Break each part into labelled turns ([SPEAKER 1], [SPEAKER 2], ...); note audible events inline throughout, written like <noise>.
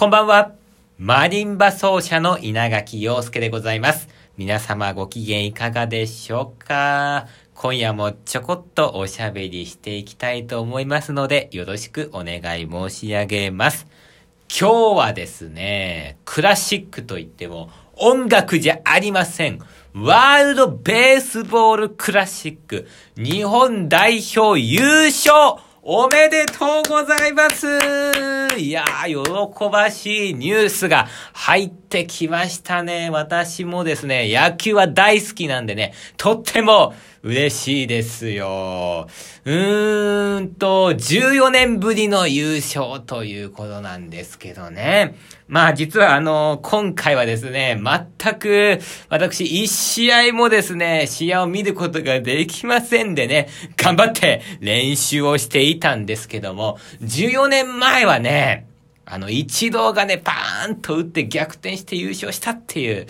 [SPEAKER 1] こんばんは。マリンバ奏者の稲垣陽介でございます。皆様ご機嫌いかがでしょうか？今夜もちょこっとおしゃべりしていきたいと思いますので、よろしくお願い申し上げます。今日はですね、クラシックといっても音楽じゃありません。ワールドベースボールクラシック日本代表優勝おめでとうございますいやー、喜ばしいニュースが入ってきましたね。私もですね、野球は大好きなんでね、とっても嬉しいですよ。うーんと、14年ぶりの優勝ということなんですけどね。まあ実はあの、今回はですね、全く私一試合もですね、試合を見ることができませんでね、頑張って練習をしていたんですけども、14年前はね、あの、一度がね、パーンと打って逆転して優勝したっていう、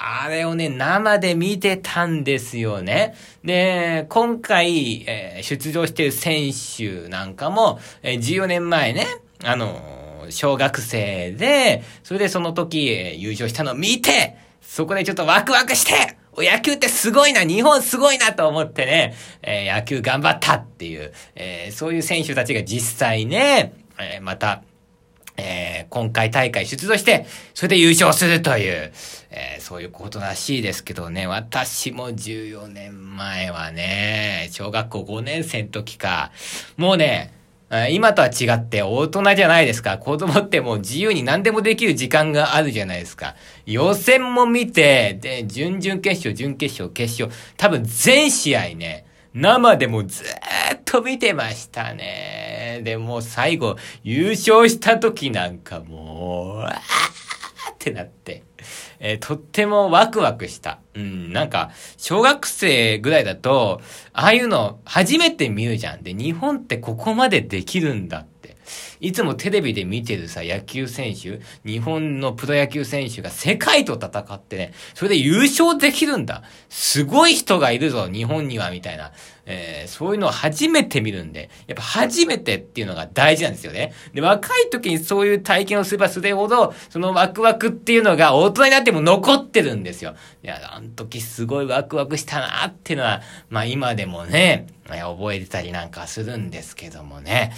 [SPEAKER 1] あれをね、生で見てたんですよね。で、今回、えー、出場してる選手なんかも、えー、14年前ね、あの小学生で、それでその時、え優勝したのを見て、そこでちょっとワクワクして野球ってすごいな日本すごいなと思ってね、えー、野球頑張ったっていう、えー、そういう選手たちが実際ね、えー、また、えー、今回大会出場して、それで優勝するという、えー、そういうことらしいですけどね、私も14年前はね、小学校5年生の時か、もうね、今とは違って大人じゃないですか。子供ってもう自由に何でもできる時間があるじゃないですか。予選も見て、で、準々決勝、準決勝、決勝、多分全試合ね、生でもずっと見てましたね。で、もう最後、優勝した時なんかもう、あーってなって。えー、とってもワクワクした。うん、なんか、小学生ぐらいだと、ああいうの初めて見るじゃん。で、日本ってここまでできるんだって。いつもテレビで見てるさ、野球選手、日本のプロ野球選手が世界と戦ってね、それで優勝できるんだ。すごい人がいるぞ、日本には、みたいな。えー、そういうのを初めて見るんで、やっぱ初めてっていうのが大事なんですよね。で、若い時にそういう体験をすればするほど、そのワクワクっていうのが大人になっても残ってるんですよ。いや、あの時すごいワクワクしたなっていうのは、まあ今でもね、覚えてたりなんかするんですけどもね。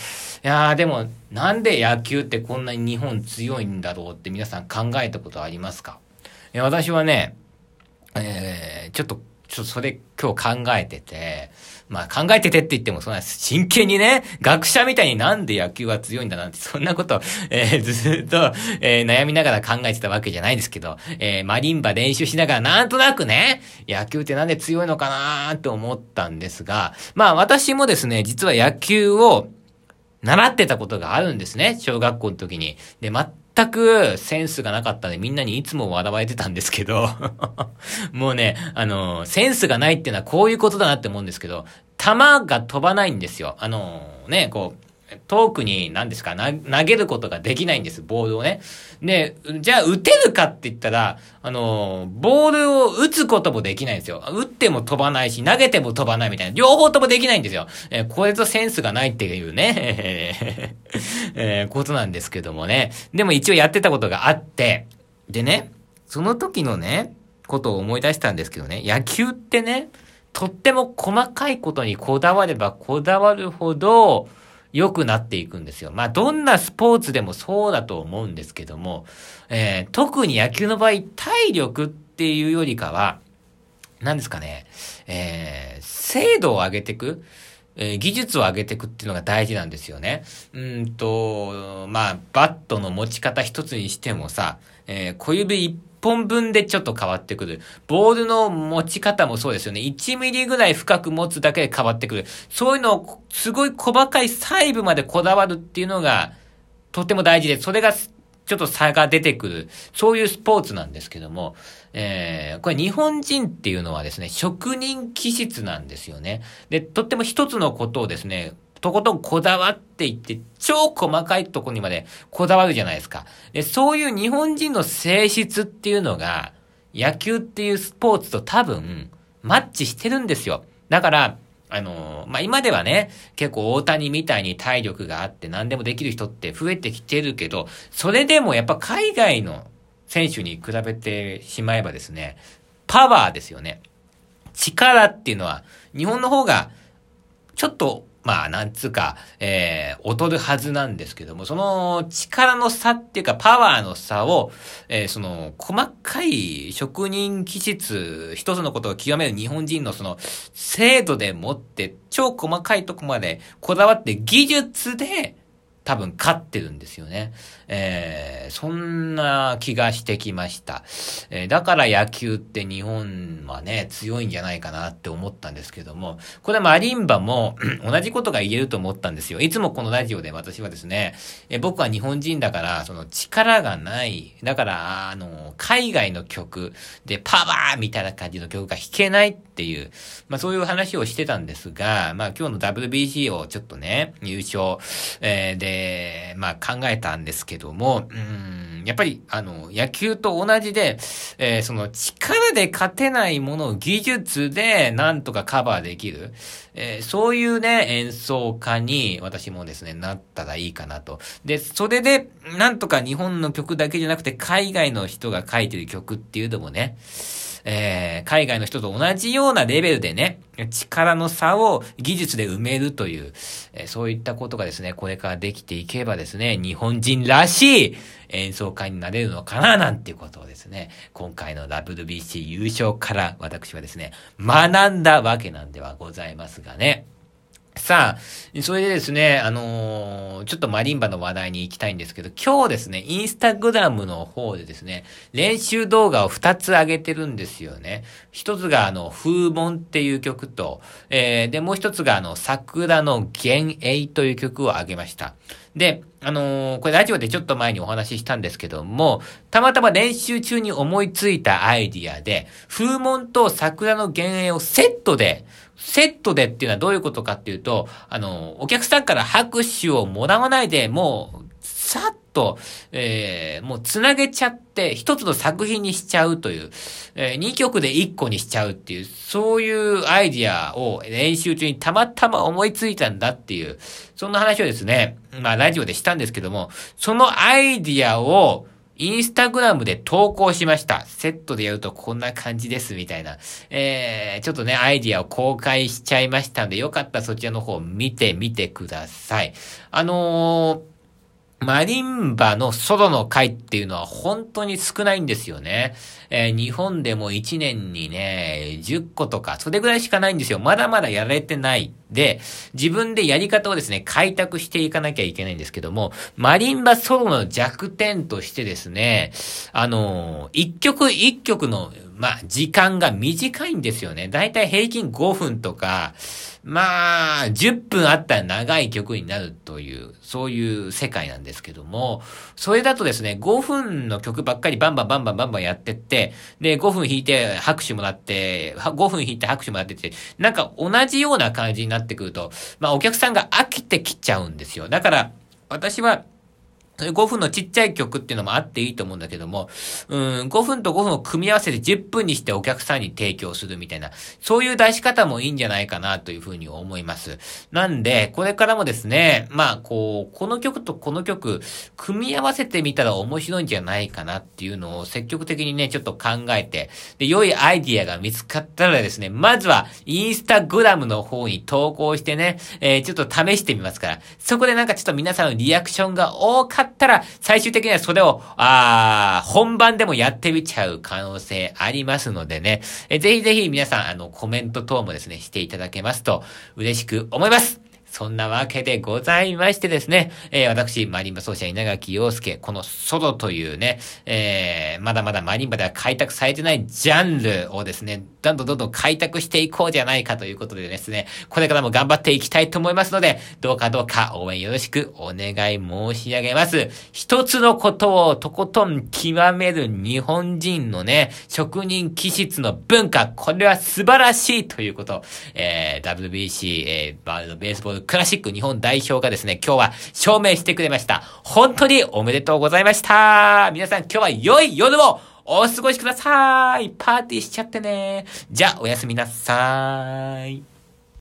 [SPEAKER 1] いやーでも、なんで野球ってこんなに日本強いんだろうって皆さん考えたことありますか？私はね、えー、ちょっと、ちょっとそれ今日考えてて、まあ考えててって言ってもそんな真剣にね、学者みたいになんで野球は強いんだなんて、そんなこと、えー、ずっと、えー、悩みながら考えてたわけじゃないですけど、えー、マリンバ練習しながらなんとなくね、野球ってなんで強いのかなーって思ったんですが、まあ私もですね、実は野球を習ってたことがあるんですね。小学校の時に。で、全くセンスがなかったんでみんなにいつも笑われてたんですけど <laughs> もうね、あの、センスがないっていうのはこういうことだなって思うんですけど、弾が飛ばないんですよ。あの、ね、こう、遠くに何ですか投げることができないんです、ボールをね。で、じゃあ打てるかって言ったら、あの、ボールを打つこともできないんですよ。打っても飛ばないし、投げても飛ばないみたいな。両方ともできないんですよ。えー、これぞセンスがないっていうね、<laughs> えー、ことなんですけどもね。でも一応やってたことがあって、でね、その時のね、ことを思い出したんですけどね、野球ってね、とっても細かいことにこだわればこだわるほど、良くなっていくんですよ。まあ、どんなスポーツでもそうだと思うんですけども、えー、特に野球の場合、体力っていうよりかは、何ですかね、えー、精度を上げていく、えー、技術を上げていくっていうのが大事なんですよね。うんと、まあ、バットの持ち方一つにしてもさ、えー、小指一本分でちょっと変わってくる。ボールの持ち方もそうですよね。1ミリぐらい深く持つだけで変わってくる。そういうのを、すごい細かい細部までこだわるっていうのが、とても大事で、それが、ちょっと差が出てくる。そういうスポーツなんですけども、えー、これ日本人っていうのはですね、職人気質なんですよね。で、とっても一つのことをですね、とことんこだわっていって、超細かいとこにまでこだわるじゃないですか。で、そういう日本人の性質っていうのが、野球っていうスポーツと多分、マッチしてるんですよ。だから、あの、まあ、今ではね、結構大谷みたいに体力があって何でもできる人って増えてきてるけど、それでもやっぱ海外の選手に比べてしまえばですね、パワーですよね。力っていうのは、日本の方が、ちょっとまあ、なんつうか、えー、劣るはずなんですけども、その力の差っていうか、パワーの差を、えー、その、細かい職人気質、一つのことを極める日本人のその、精度でもって、超細かいとこまでこだわって技術で、多分勝ってるんですよね。えー、そんな気がしてきました。えー、だから野球って日本はね、強いんじゃないかなって思ったんですけども、これマリンバも <clears throat> 同じことが言えると思ったんですよ。いつもこのラジオで私はですね、えー、僕は日本人だから、その力がない。だから、あの、海外の曲でパワーみたいな感じの曲が弾けないっていう、まあそういう話をしてたんですが、まあ今日の WBC をちょっとね、優勝、えー、で、まあ考えたんですけど、ども、うん、やっぱり、あの、野球と同じで、えー、その力で勝てないものを技術でなんとかカバーできる、えー、そういうね、演奏家に私もですね、なったらいいかなと。で、それで、なんとか日本の曲だけじゃなくて、海外の人が書いてる曲っていうのもね、えー、海外の人と同じようなレベルでね、力の差を技術で埋めるという、えー、そういったことがですね、これからできていけばですね、日本人らしい演奏会になれるのかな、なんていうことをですね、今回の WBC 優勝から私はですね、学んだわけなんではございますがね。さあ、それでですね、あのー、ちょっとマリンバの話題に行きたいんですけど、今日ですね、インスタグラムの方でですね、練習動画を2つ上げてるんですよね。一つがあの、風門っていう曲と、えー、で、もう一つがあの、桜の幻影という曲を上げました。で、あのー、これラジオでちょっと前にお話ししたんですけども、たまたま練習中に思いついたアイディアで、風紋と桜の幻影をセットで、セットでっていうのはどういうことかっていうと、あの、お客さんから拍手をもらわないで、もう、さっと、えー、もうつなげちゃって、一つの作品にしちゃうという、えー、2曲で1個にしちゃうっていう、そういうアイディアを練習中にたまたま思いついたんだっていう、そんな話をですね、まあラジオでしたんですけども、そのアイディアを、インスタグラムで投稿しました。セットでやるとこんな感じです、みたいな。えー、ちょっとね、アイディアを公開しちゃいましたんで、よかったらそちらの方見てみてください。あのーマリンバのソロの回っていうのは本当に少ないんですよね。えー、日本でも1年にね、10個とか、それぐらいしかないんですよ。まだまだやられてない。で、自分でやり方をですね、開拓していかなきゃいけないんですけども、マリンバソロの弱点としてですね、あのー、一曲一曲のまあ、時間が短いんですよね。だいたい平均5分とか、まあ、10分あったら長い曲になるという、そういう世界なんですけども、それだとですね、5分の曲ばっかりバンバンバンバンバンバンやってって、で、5分弾いて拍手もらって、5分弾いて拍手もらってって、なんか同じような感じになってくると、まあお客さんが飽きてきちゃうんですよ。だから、私は、5分のちっちゃい曲っていうのもあっていいと思うんだけども、うん、5分と5分を組み合わせて10分にしてお客さんに提供するみたいな、そういう出し方もいいんじゃないかなというふうに思います。なんで、これからもですね、まあ、こう、この曲とこの曲、組み合わせてみたら面白いんじゃないかなっていうのを積極的にね、ちょっと考えて、で、良いアイディアが見つかったらですね、まずは、インスタグラムの方に投稿してね、えー、ちょっと試してみますから、そこでなんかちょっと皆さんのリアクションが多かったったら、最終的にはそれを、あ本番でもやってみちゃう可能性ありますのでね、えぜひぜひ皆さん、あの、コメント等もですね、していただけますと嬉しく思います。そんなわけでございましてですね、えー、私、マリンバ奏者稲垣陽介、このソロというね、えー、まだまだマリンバでは開拓されてないジャンルをですね、どんどんどんどん開拓していこうじゃないかということでですね、これからも頑張っていきたいと思いますので、どうかどうか応援よろしくお願い申し上げます。一つのことをとことん極める日本人のね、職人気質の文化、これは素晴らしいということ、えー、WBC、えー、バールドベースボールクラシック日本代表がですね、今日は証明してくれました。本当におめでとうございました。皆さん今日は良い夜をお過ごしください。パーティーしちゃってね。じゃあ、おやすみなさーい。